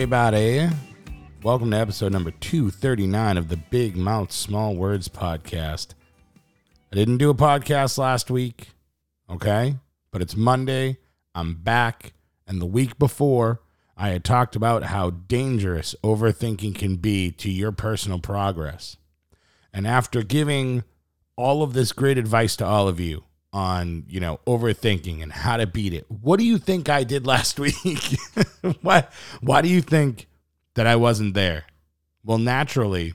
Everybody. Welcome to episode number 239 of the Big Mouth Small Words podcast. I didn't do a podcast last week, okay? But it's Monday. I'm back. And the week before, I had talked about how dangerous overthinking can be to your personal progress. And after giving all of this great advice to all of you on, you know, overthinking and how to beat it, what do you think I did last week? why why do you think that I wasn't there? Well, naturally,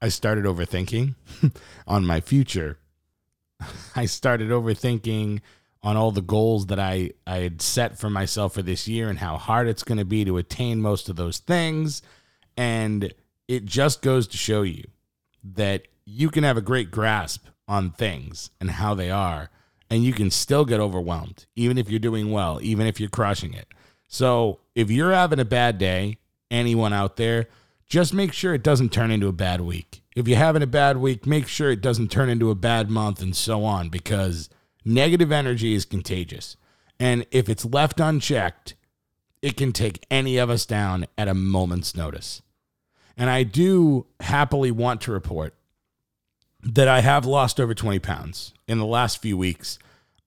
I started overthinking on my future. I started overthinking on all the goals that I, I had set for myself for this year and how hard it's going to be to attain most of those things. And it just goes to show you that you can have a great grasp on things and how they are, and you can still get overwhelmed, even if you're doing well, even if you're crushing it. So if you're having a bad day, anyone out there, just make sure it doesn't turn into a bad week. If you're having a bad week, make sure it doesn't turn into a bad month and so on because negative energy is contagious. And if it's left unchecked, it can take any of us down at a moment's notice. And I do happily want to report that I have lost over 20 pounds in the last few weeks.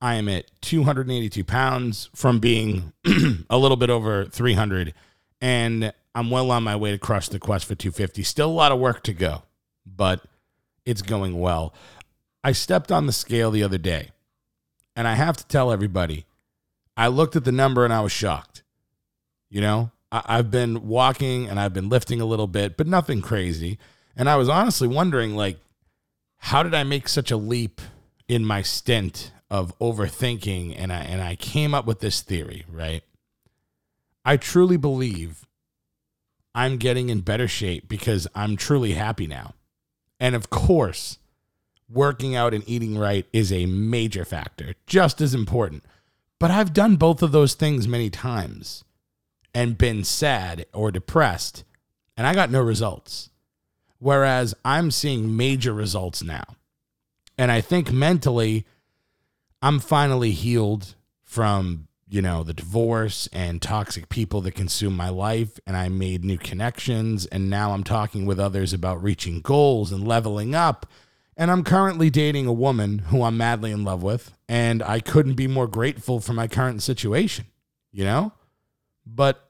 I am at 282 pounds from being a little bit over 300, and I'm well on my way to crush the quest for 250. Still a lot of work to go, but it's going well. I stepped on the scale the other day, and I have to tell everybody, I looked at the number and I was shocked. You know, I, I've been walking and I've been lifting a little bit, but nothing crazy. And I was honestly wondering, like, how did I make such a leap in my stint of overthinking? And I and I came up with this theory, right? I truly believe I'm getting in better shape because I'm truly happy now. And of course, working out and eating right is a major factor, just as important. But I've done both of those things many times and been sad or depressed, and I got no results. Whereas I'm seeing major results now. And I think mentally, I'm finally healed from, you know, the divorce and toxic people that consume my life. And I made new connections. And now I'm talking with others about reaching goals and leveling up. And I'm currently dating a woman who I'm madly in love with. And I couldn't be more grateful for my current situation, you know? But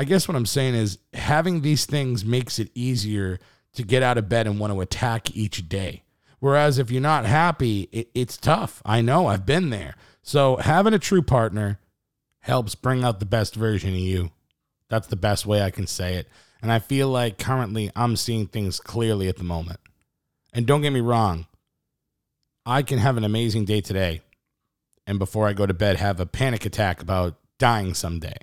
I guess what I'm saying is having these things makes it easier to get out of bed and want to attack each day. Whereas if you're not happy, it, it's tough. I know, I've been there. So having a true partner helps bring out the best version of you. That's the best way I can say it. And I feel like currently I'm seeing things clearly at the moment. And don't get me wrong, I can have an amazing day today. And before I go to bed, have a panic attack about dying someday.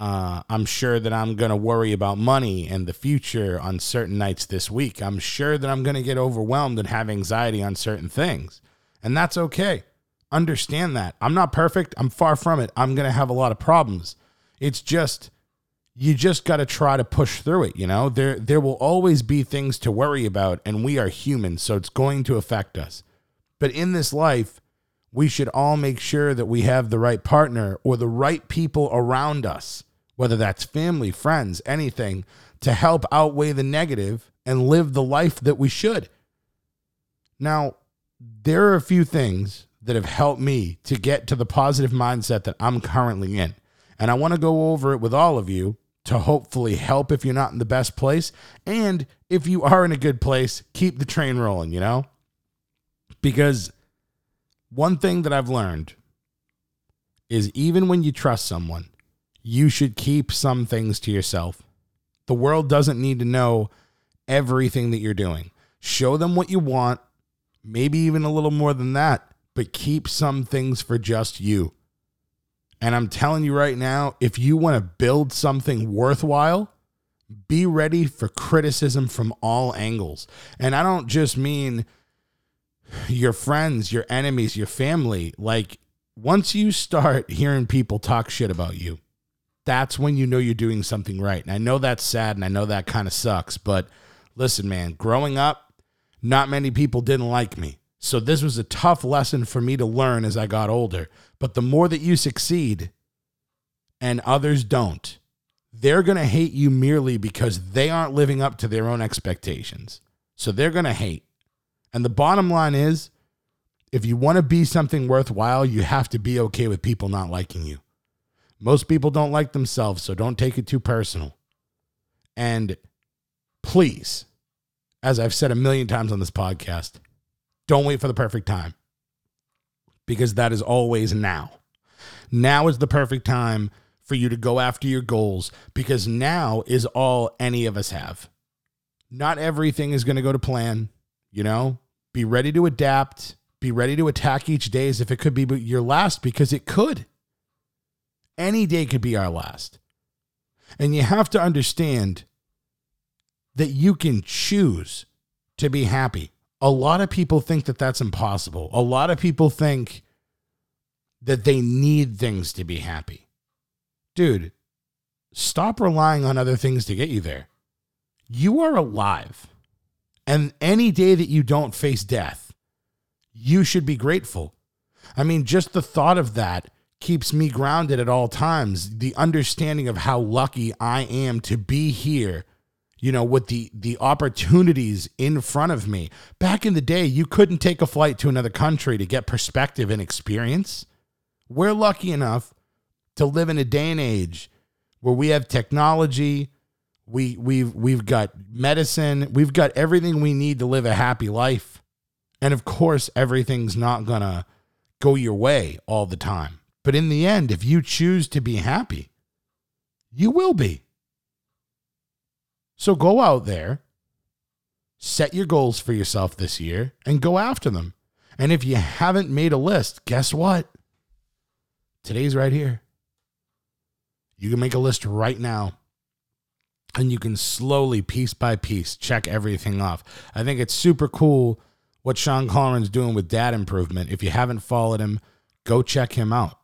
Uh, I'm sure that I'm going to worry about money and the future on certain nights this week. I'm sure that I'm going to get overwhelmed and have anxiety on certain things. And that's okay. Understand that. I'm not perfect. I'm far from it. I'm going to have a lot of problems. It's just you just got to try to push through it, you know? There there will always be things to worry about and we are humans, so it's going to affect us. But in this life, we should all make sure that we have the right partner or the right people around us whether that's family, friends, anything, to help outweigh the negative and live the life that we should. Now, there are a few things that have helped me to get to the positive mindset that I'm currently in. And I want to go over it with all of you to hopefully help if you're not in the best place. And if you are in a good place, keep the train rolling, you know? Because one thing that I've learned is even when you trust someone, you should keep some things to yourself. The world doesn't need to know everything that you're doing. Show them what you want, maybe even a little more than that, but keep some things for just you. And I'm telling you right now, if you want to build something worthwhile, be ready for criticism from all angles. And I don't just mean your friends, your enemies, your family. Like, once you start hearing people talk shit about you, that's when you know you're doing something right. And I know that's sad and I know that kind of sucks, but listen, man, growing up, not many people didn't like me. So this was a tough lesson for me to learn as I got older. But the more that you succeed, and others don't, they're going to hate you merely because they aren't living up to their own expectations. So they're going to hate. And the bottom line is if you want to be something worthwhile, you have to be okay with people not liking you. Most people don't like themselves, so don't take it too personal. And please, as I've said a million times on this podcast, don't wait for the perfect time because that is always now. Now is the perfect time for you to go after your goals because now is all any of us have. Not everything is going to go to plan, you know? Be ready to adapt, be ready to attack each day as if it could be your last because it could. Any day could be our last. And you have to understand that you can choose to be happy. A lot of people think that that's impossible. A lot of people think that they need things to be happy. Dude, stop relying on other things to get you there. You are alive. And any day that you don't face death, you should be grateful. I mean, just the thought of that keeps me grounded at all times. The understanding of how lucky I am to be here, you know, with the the opportunities in front of me. Back in the day, you couldn't take a flight to another country to get perspective and experience. We're lucky enough to live in a day and age where we have technology, we we've we've got medicine, we've got everything we need to live a happy life. And of course, everything's not going to go your way all the time. But in the end, if you choose to be happy, you will be. So go out there, set your goals for yourself this year, and go after them. And if you haven't made a list, guess what? Today's right here. You can make a list right now and you can slowly, piece by piece, check everything off. I think it's super cool what Sean Collins doing with dad improvement. If you haven't followed him, go check him out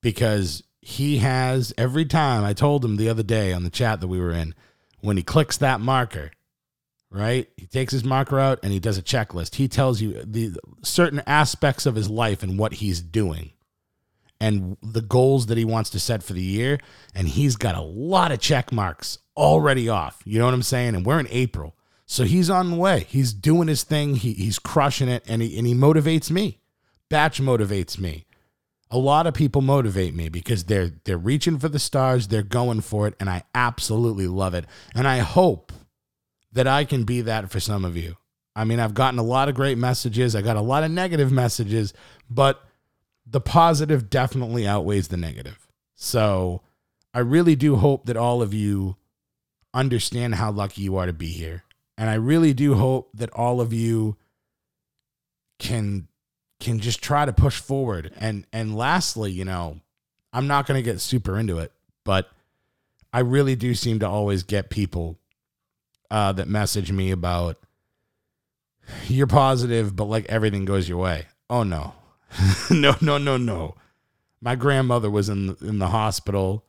because he has every time I told him the other day on the chat that we were in, when he clicks that marker, right? He takes his marker out and he does a checklist. He tells you the certain aspects of his life and what he's doing and the goals that he wants to set for the year. And he's got a lot of check marks already off. You know what I'm saying? And we're in April. So he's on the way. He's doing his thing. He, he's crushing it and he, and he motivates me. Batch motivates me a lot of people motivate me because they're they're reaching for the stars, they're going for it, and I absolutely love it. And I hope that I can be that for some of you. I mean, I've gotten a lot of great messages, I got a lot of negative messages, but the positive definitely outweighs the negative. So, I really do hope that all of you understand how lucky you are to be here. And I really do hope that all of you can can just try to push forward. And and lastly, you know, I'm not going to get super into it, but I really do seem to always get people uh, that message me about you're positive, but like everything goes your way. Oh no, no, no, no, no. My grandmother was in in the hospital.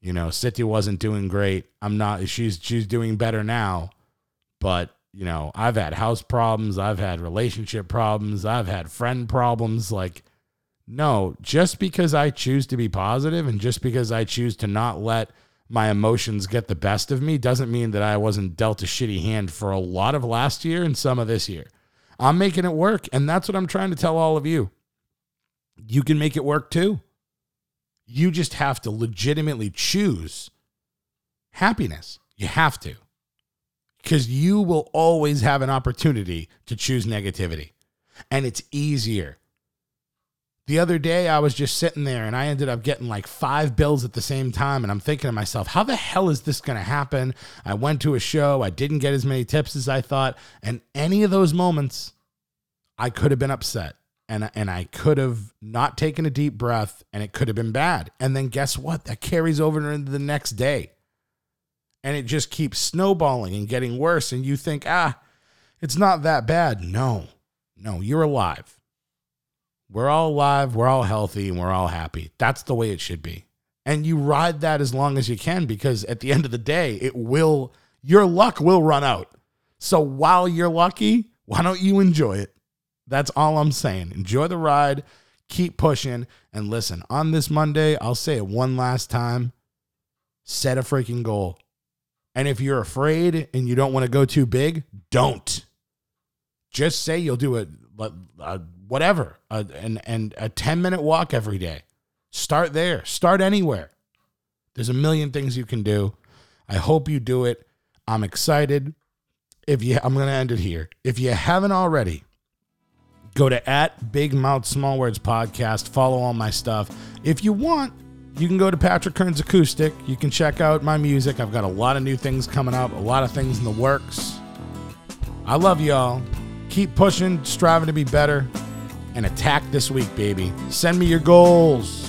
You know, City wasn't doing great. I'm not. She's she's doing better now, but you know, I've had house problems, I've had relationship problems, I've had friend problems. Like, no, just because I choose to be positive and just because I choose to not let my emotions get the best of me doesn't mean that I wasn't dealt a shitty hand for a lot of last year and some of this year. I'm making it work. And that's what I'm trying to tell all of you. You can make it work too. You just have to legitimately choose happiness. You have to because you will always have an opportunity to choose negativity. And it's easier. The other day, I was just sitting there and I ended up getting like five bills at the same time. And I'm thinking to myself, how the hell is this going to happen? I went to a show, I didn't get as many tips as I thought. And any of those moments, I could have been upset and, and I could have not taken a deep breath and it could have been bad. And then guess what? That carries over into the next day and it just keeps snowballing and getting worse. And you think, ah, it's not that bad. No, no, you're alive. We're all alive, we're all healthy, and we're all happy. That's the way it should be. And you ride that as long as you can because at the end of the day, it will, your luck will run out. So while you're lucky, why don't you enjoy it? That's all I'm saying. Enjoy the ride, keep pushing. And listen, on this Monday, I'll say it one last time set a freaking goal. And if you're afraid and you don't want to go too big, don't. Just say you'll do it, uh, whatever, uh, and, and a 10 minute walk every day. Start there, start anywhere. There's a million things you can do. I hope you do it. I'm excited. If you, I'm to end it here. If you haven't already, go to at Big Mouth Small Words Podcast. Follow all my stuff. If you want, you can go to Patrick Kearns Acoustic. You can check out my music. I've got a lot of new things coming up, a lot of things in the works. I love y'all. Keep pushing, striving to be better, and attack this week, baby. Send me your goals.